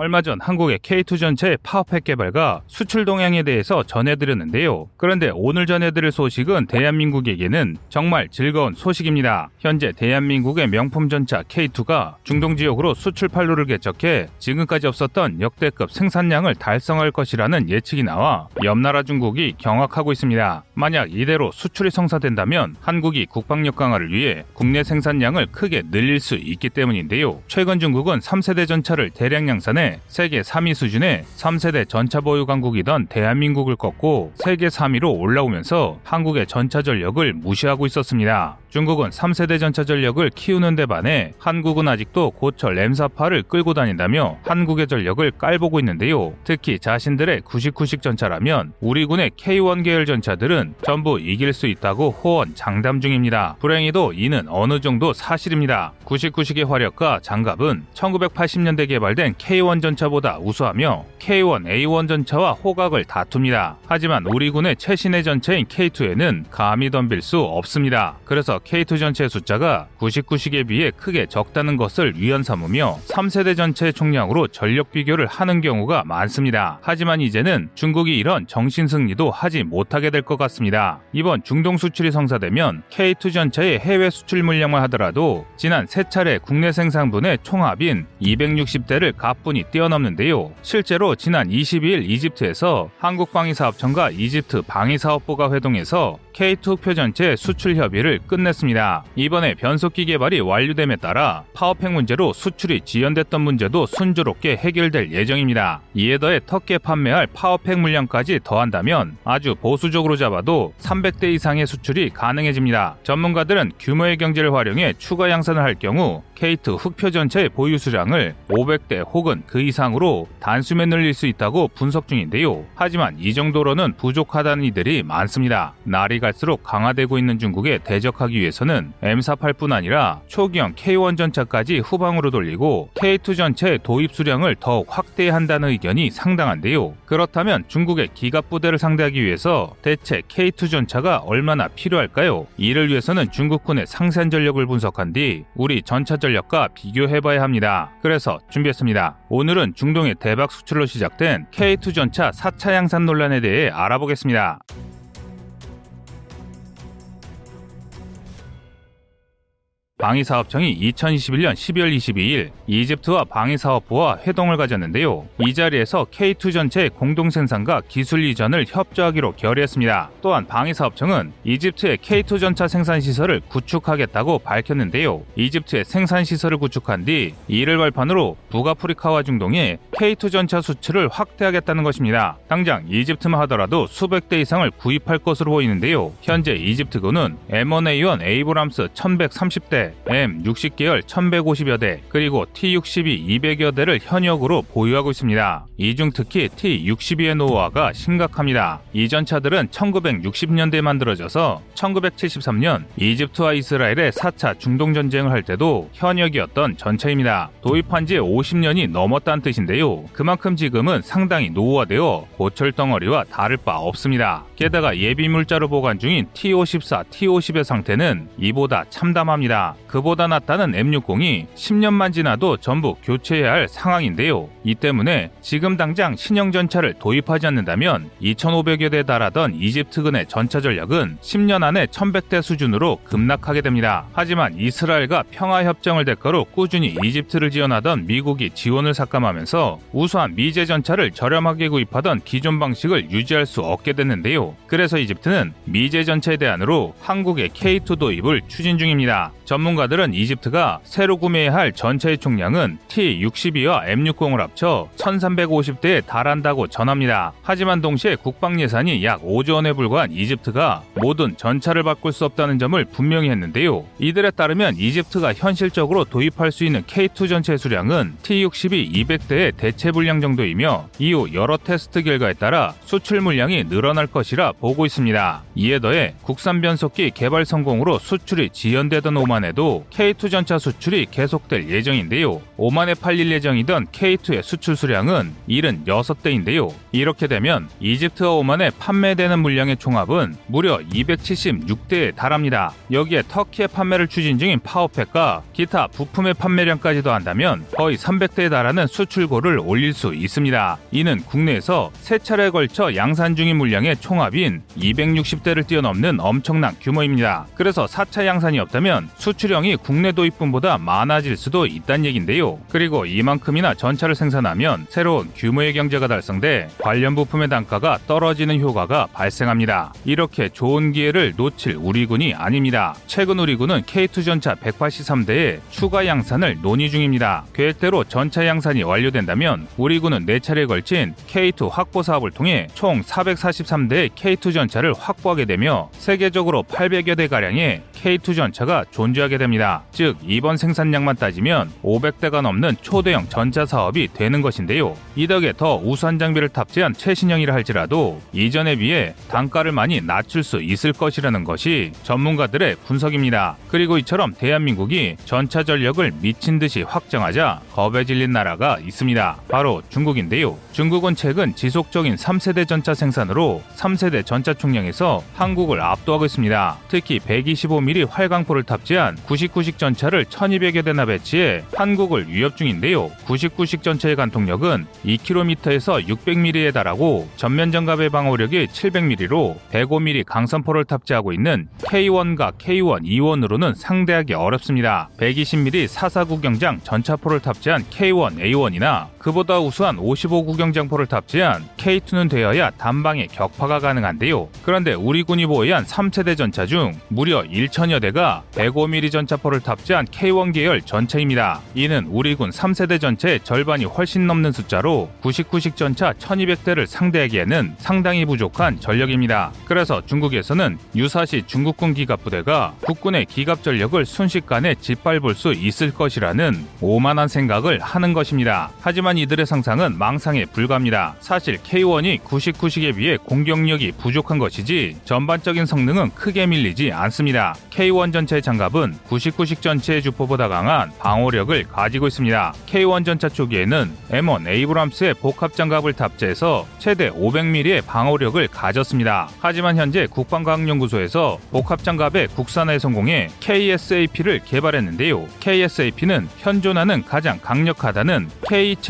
얼마 전 한국의 K2 전체의 파워팩 개발과 수출 동향에 대해서 전해드렸는데요. 그런데 오늘 전해드릴 소식은 대한민국에게는 정말 즐거운 소식입니다. 현재 대한민국의 명품 전차 K2가 중동 지역으로 수출 판로를 개척해 지금까지 없었던 역대급 생산량을 달성할 것이라는 예측이 나와 옆나라 중국이 경악하고 있습니다. 만약 이대로 수출이 성사된다면 한국이 국방력 강화를 위해 국내 생산량을 크게 늘릴 수 있기 때문인데요. 최근 중국은 3세대 전차를 대량 양산해 세계 3위 수준의 3세대 전차 보유 강국이던 대한민국을 꺾고 세계 3위로 올라오면서 한국의 전차 전력을 무시하고 있었습니다. 중국은 3세대 전차 전력을 키우는 데 반해 한국은 아직도 고철 M48을 끌고 다닌다며 한국의 전력을 깔보고 있는데요. 특히 자신들의 99식 전차라면 우리 군의 K1 계열 전차들은 전부 이길 수 있다고 호언 장담 중입니다. 불행히도 이는 어느 정도 사실입니다. 99식의 화력과 장갑은 1980년대 개발된 K1 전차보다 우수하며 K1 A1 전차와 호각을 다툽니다. 하지만 우리 군의 최신의 전차인 K2에는 감히 덤빌 수 없습니다. 그래서 K2 전체의 숫자가 99식에 비해 크게 적다는 것을 위헌 삼으며 3세대 전체 총량으로 전력 비교를 하는 경우가 많습니다. 하지만 이제는 중국이 이런 정신 승리도 하지 못하게 될 것 같습니다. 이번 중동 수출이 성사되면 K2 전차의 해외 수출 물량만 하더라도 지난 세 차례 국내 생산분의 총합인 260대를 가뿐히 뛰어넘는데요. 실제로 지난 22일 이집트에서 한국방위사업청과 이집트 방위사업부가 회동해서 K2 흑표 전차 수출 협의를 끝냈습니다. 이번에 변속기 개발이 완료됨에 따라 파워팩 문제로 수출이 지연됐던 문제도 순조롭게 해결될 예정입니다. 이에 더해 터키에 판매할 파워팩 물량까지 더한다면 아주 보수적으로 잡아도 300대 이상의 수출이 가능해집니다. 전문가들은 규모의 경제를 활용해 추가 양산을 할 경우 K2 흑표 전차의 보유 수량을 500대 혹은 그 이상으로 단숨에 늘릴 수 있다고 분석 중인데요. 하지만 이 정도로는 부족하다는 이들이 많습니다. 날이 갈수록 강화되고 있는 중국에 대적하기 위해서는 M48뿐 아니라 초기형 K1 전차까지 후방으로 돌리고 K2 전체 도입 수량을 더욱 확대해야 한다는 의견이 상당한데요. 그렇다면 중국의 기갑 부대를 상대하기 위해서 대체 K2 전차가 얼마나 필요할까요? 이를 위해서는 중국군의 상세한 전력을 분석한 뒤 우리 전차 전력과 비교해봐야 합니다. 그래서 준비했습니다. 오늘은 중동의 대박 수출로 시작된 K2 전차 4차 양산 논란에 대해 알아보겠습니다. 방위사업청이 2021년 12월 22일 이집트와 방위사업부와 회동을 가졌는데요. 이 자리에서 K2 전체 공동 생산과 기술 이전을 협조하기로 결의했습니다. 또한 방위사업청은 이집트의 K2 전차 생산 시설을 구축하겠다고 밝혔는데요. 이집트의 생산 시설을 구축한 뒤 이를 발판으로 북아프리카와 중동에 K2 전차 수출을 확대하겠다는 것입니다. 당장 이집트만 하더라도 수백 대 이상을 구입할 것으로 보이는데요. 현재 이집트군은 M1A1 에이브람스 1130대 M 60계열 1150여 대, 그리고 T62 200여 대를 현역으로 보유하고 있습니다. 이 중 특히 T62의 노후화가 심각합니다. 이 전 차들은 1960년대에 만들어져서 1973년 이집트와 이스라엘의 4차 중동 전쟁을 할 때도 현역이었던 전차입니다. 도입한 지 50년이 넘었다는 뜻인데요. 그만큼 지금은 상당히 노후화되어 고철 덩어리와 다를 바 없습니다. 게다가 예비 물자로 보관 중인 T54, T50의 상태는 이보다 참담합니다. 그보다 낫다는 M60이 10년만 지나도 전부 교체해야 할 상황인데요. 이 때문에 지금 당장 신형 전차를 도입하지 않는다면 2,500여 대 달하던 이집트군의 전차 전력은 10년 안에 1,100대 수준으로 급락하게 됩니다. 하지만 이스라엘과 평화 협정을 대가로 꾸준히 이집트를 지원하던 미국이 지원을 삭감하면서 우수한 미제 전차를 저렴하게 구입하던 기존 방식을 유지할 수 없게 됐는데요. 그래서 이집트는 미제 전차에 대안으로 한국의 K2 도입을 추진 중입니다. 전문 가들은 이집트가 새로 구매해야 할 전차의 총량은 T-62와 M60을 합쳐 1350대에 달한다고 전합니다. 하지만 동시에 국방 예산이 약 5조 원에 불과한 이집트가 모든 전차를 바꿀 수 없다는 점을 분명히 했는데요. 이들에 따르면 이집트가 현실적으로 도입할 수 있는 K2 전체 수량은 T-62 200대의 대체 분량 정도이며 이후 여러 테스트 결과에 따라 수출 물량이 늘어날 것이라 보고 있습니다. 이에 더해 국산 변속기 개발 성공으로 수출이 지연되던 오만에도 내년에도 K2 전차 수출이 계속될 예정인데요. 오만에 팔릴 예정이던 K2의 수출 수량은 76대인데요. 이렇게 되면 이집트와 오만에 판매되는 물량의 총합은 무려 276대에 달합니다. 여기에 터키의 판매를 추진 중인 파워팩과 기타 부품의 판매량까지도 한다면 거의 300대에 달하는 수출고를 올릴 수 있습니다. 이는 국내에서 세 차례에 걸쳐 양산 중인 물량의 총합인 260대를 뛰어넘는 엄청난 규모입니다. 그래서 4차 양산이 없다면 수출 형이 국내 도입분보다 많아질 수도 있다는 얘긴데요. 그리고 이만큼이나 전차를 생산하면 새로운 규모의 경제가 달성돼 관련 부품의 단가가 떨어지는 효과가 발생합니다. 이렇게 좋은 기회를 놓칠 우리 군이 아닙니다. 최근 우리 군은 K2 전차 183대의 추가 양산을 논의 중입니다. 계획대로 전차 양산이 완료된다면 우리 군은 4차례에 걸친 K2 확보 사업을 통해 총 443대의 K2 전차를 확보하게 되며 세계적으로 800여 대 가량의 K2 전차가 존재하 게 됩니다. 즉 이번 생산량만 따지면 500대가 넘는 초대형 전차 사업이 되는 것인데요. 이 덕에 더 우수한 장비를 탑재한 최신형이라 할지라도 이전에 비해 단가를 많이 낮출 수 있을 것이라는 것이 전문가들의 분석입니다. 그리고 이처럼 대한민국이 전차 전력을 미친 듯이 확장하자 겁에 질린 나라가 있습니다. 바로 중국인데요. 중국은 최근 지속적인 3세대 전차 생산으로 3세대 전차 총량에서 한국을 압도하고 있습니다. 특히 125mm 활강포를 탑재한 99식 전차를 1200여 대나 배치해 한국을 위협 중인데요. 99식 전차의 간통력은 2km에서 600mm에 달하고 전면 장갑의 방어력이 700mm로 105mm 강선포를 탑재하고 있는 K1과 K1 E1으로는 상대하기 어렵습니다. 120mm 449 경장 전차포를 탑재한 K1 A1이나 그보다 우수한 55구경장포를 탑재한 K2는 되어야 단방에 격파가 가능한데요. 그런데 우리 군이 보유한 3세대 전차 중 무려 1천여 대가 105mm 전차포를 탑재한 K1 계열 전차입니다. 이는 우리 군 3세대 전체의 절반이 훨씬 넘는 숫자로 99식 전차 1200대를 상대하기에는 상당히 부족한 전력입니다. 그래서 중국에서는 유사시 중국군 기갑 부대가 국군의 기갑 전력을 순식간에 짓밟을 수 있을 것이라는 오만한 생각을 하는 것입니다. 하지만 이들의 상상은 망상에 불과합니다. 사실 K1이 99식에 비해 공격력이 부족한 것이지 전반적인 성능은 크게 밀리지 않습니다. K1 전차의 장갑은 99식 전체의 주포보다 강한 방어력을 가지고 있습니다. K1 전차 초기에는 M1 에이브람스의 복합 장갑을 탑재해서 최대 500mm의 방어력을 가졌습니다. 하지만 현재 국방과학연구소에서 복합 장갑의 국산화에 성공해 KSAP를 개발했는데요. KSAP는 현존하는 가장 강력하다는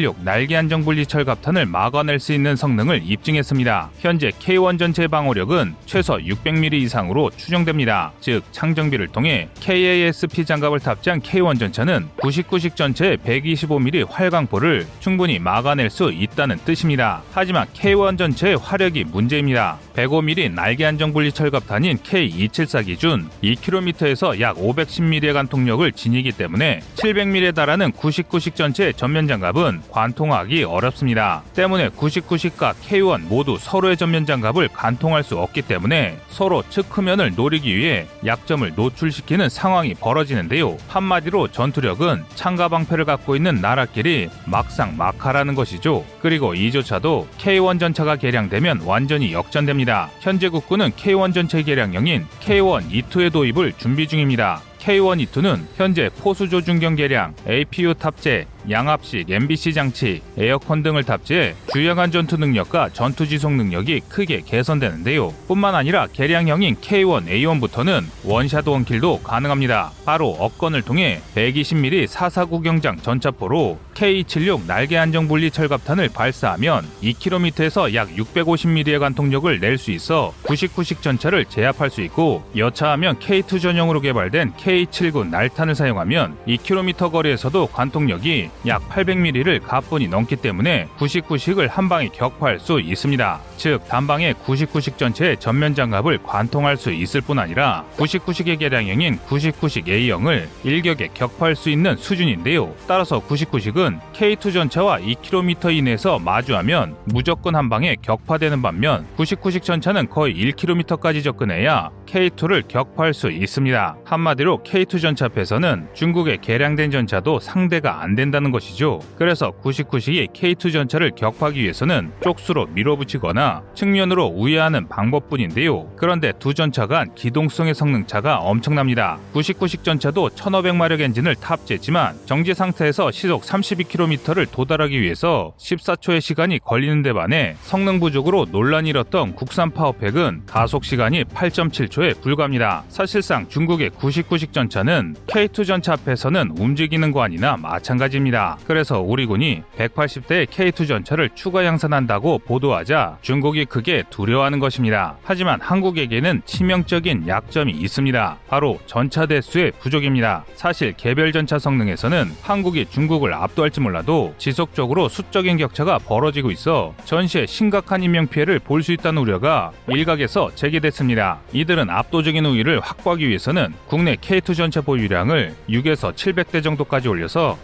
K76 날개 안정 분리 철갑탄을 막아낼 수 있는 성능을 입증했습니다. 현재 K1 전체 방어력은 최소 600mm 이상으로 추정됩니다. 즉 창정비를 통해 KASP 장갑을 탑재한 K1 전차는 99식 전체의 125mm 활강포를 충분히 막아낼 수 있다는 뜻입니다. 하지만 K1 전체의 화력이 문제입니다. 105mm 날개 안정 분리 철갑탄인 K274 기준 2km에서 약 510mm의 관통력을 지니기 때문에 700mm에 달하는 99식 전체 전면 장갑은 관통하기 어렵습니다. 때문에 99식과 K1 모두 서로의 전면 장갑을 관통할 수 없기 때문에 서로 측면을 노리기 위해 약점을 노출시키는 상황이 벌어지는데요. 한마디로 전투력은 창과 방패를 갖고 있는 나라끼리 막상막하라는 것이죠. 그리고 이조차도 K1 전차가 개량되면 완전히 역전됩니다. 현재 국군은 K1 전차 개량형인 K1 E2의 도입을 준비 중입니다. K1 E2는 현재 포수 조준경 개량, APU 탑재, 양압식 NBC 장치, 에어컨 등을 탑재해 주요한 전투 능력과 전투 지속 능력이 크게 개선되는데요. 뿐만 아니라 개량형인 K1 A1부터는 one shot one kill도 가능합니다. 바로 up-gun을 통해 120mm 44구경장 전차포로 K276 날개 안정 분리 철갑탄을 발사하면 2km에서 약 650mm의 관통력을 낼 수 있어 99식 전차를 제압할 수 있고 여차하면 K2 전용으로 개발된 K79 날탄을 사용하면 2km 거리에서도 관통력이 약 800mm를 가뿐히 넘기 때문에 99식을 한 방에 격파할 수 있습니다. 즉 단방에 99식 전체의 전면 장갑을 관통할 수 있을 뿐 아니라 99식의 개량형인 99식 A형을 일격에 격파할 수 있는 수준인데요. 따라서 99식은 K2 전차와 2km 이내에서 마주하면 무조건 한 방에 격파되는 반면 99식 전차는 거의 1km까지 접근해야 K2를 격파할 수 있습니다. 한마디로 K2 전차 앞에서는 중국의 개량된 전차도 상대가 안 된다는 한다는 것이죠. 그래서 99식이 K2 전차를 격파하기 위해서는 쪽수로 밀어붙이거나 측면으로 우회하는 방법뿐인데요. 그런데 두 전차 간 기동성의 성능 차가 엄청납니다. 99식 전차도 1500마력 엔진을 탑재했지만 정지 상태에서 시속 32km를 도달하기 위해서 14초의 시간이 걸리는 데 반해 성능 부족으로 논란이 일었던 국산 파워팩은 가속 시간이 8.7초에 불과합니다. 사실상 중국의 99식 전차는 K2 전차 앞에서는 움직이는 거 아니나 마찬가지입니다. 그래서 우리 군이 180대의 K2 전차를 추가 양산한다고 보도하자 중국이 크게 두려워하는 것입니다. 하지만 한국에게는 치명적인 약점이 있습니다. 바로 전차 대수의 부족입니다. 사실 개별 전차 성능에서는 한국이 중국을 압도할지 몰라도 지속적으로 수적인 격차가 벌어지고 있어 전시에 심각한 인명 피해를 볼 수 있다는 우려가 일각에서 제기됐습니다. 이들은 압도적인 우위를 확보하기 위해서는 국내 K2 전차 보유량을 6에서 700대 정도까지 올려서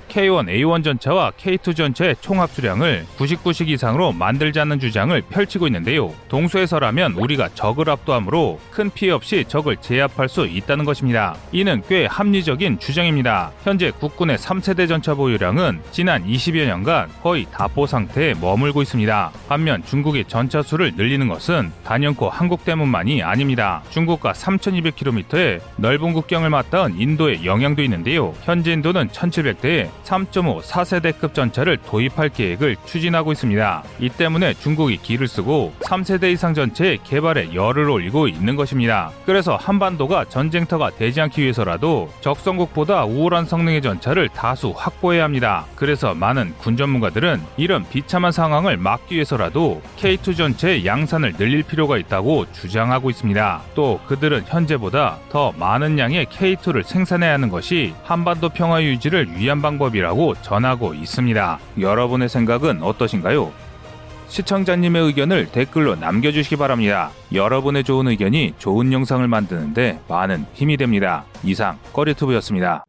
K1A1 전차와 K2 전차의 총 합 수량을 99식 이상으로 만들자는 주장을 펼치고 있는데요. 동수에서라면 우리가 적을 압도하므로 큰 피해 없이 적을 제압할 수 있다는 것입니다. 이는 꽤 합리적인 주장입니다. 현재 국군의 3세대 전차 보유량은 지난 20여 년간 거의 다포 상태에 머물고 있습니다. 반면 중국의 전차 수를 늘리는 것은 단연코 한국 때문만이 아닙니다. 중국과 3200km의 넓은 국경을 맞닿은 인도의 영향도 있는데요. 현재 인도는 1700대에 3.5 4세대급 전차를 도입할 계획을 추진하고 있습니다. 이 때문에 중국이 기를 쓰고 3세대 이상 전체의 개발에 열을 올리고 있는 것입니다. 그래서 한반도가 전쟁터가 되지 않기 위해서라도 적성국보다 우월한 성능의 전차를 다수 확보해야 합니다. 그래서 많은 군 전문가들은 이런 비참한 상황을 막기 위해서라도 K2 전체의 양산을 늘릴 필요가 있다고 주장하고 있습니다. 또 그들은 현재보다 더 많은 양의 K2를 생산해야 하는 것이 한반도 평화 유지를 위한 방법이라고 전하고 있습니다. 여러분의 생각은 어떠신가요? 시청자님의 의견을 댓글로 남겨주시기 바랍니다. 여러분의 좋은 의견이 좋은 영상을 만드는데 많은 힘이 됩니다. 이상 꺼리투브였습니다.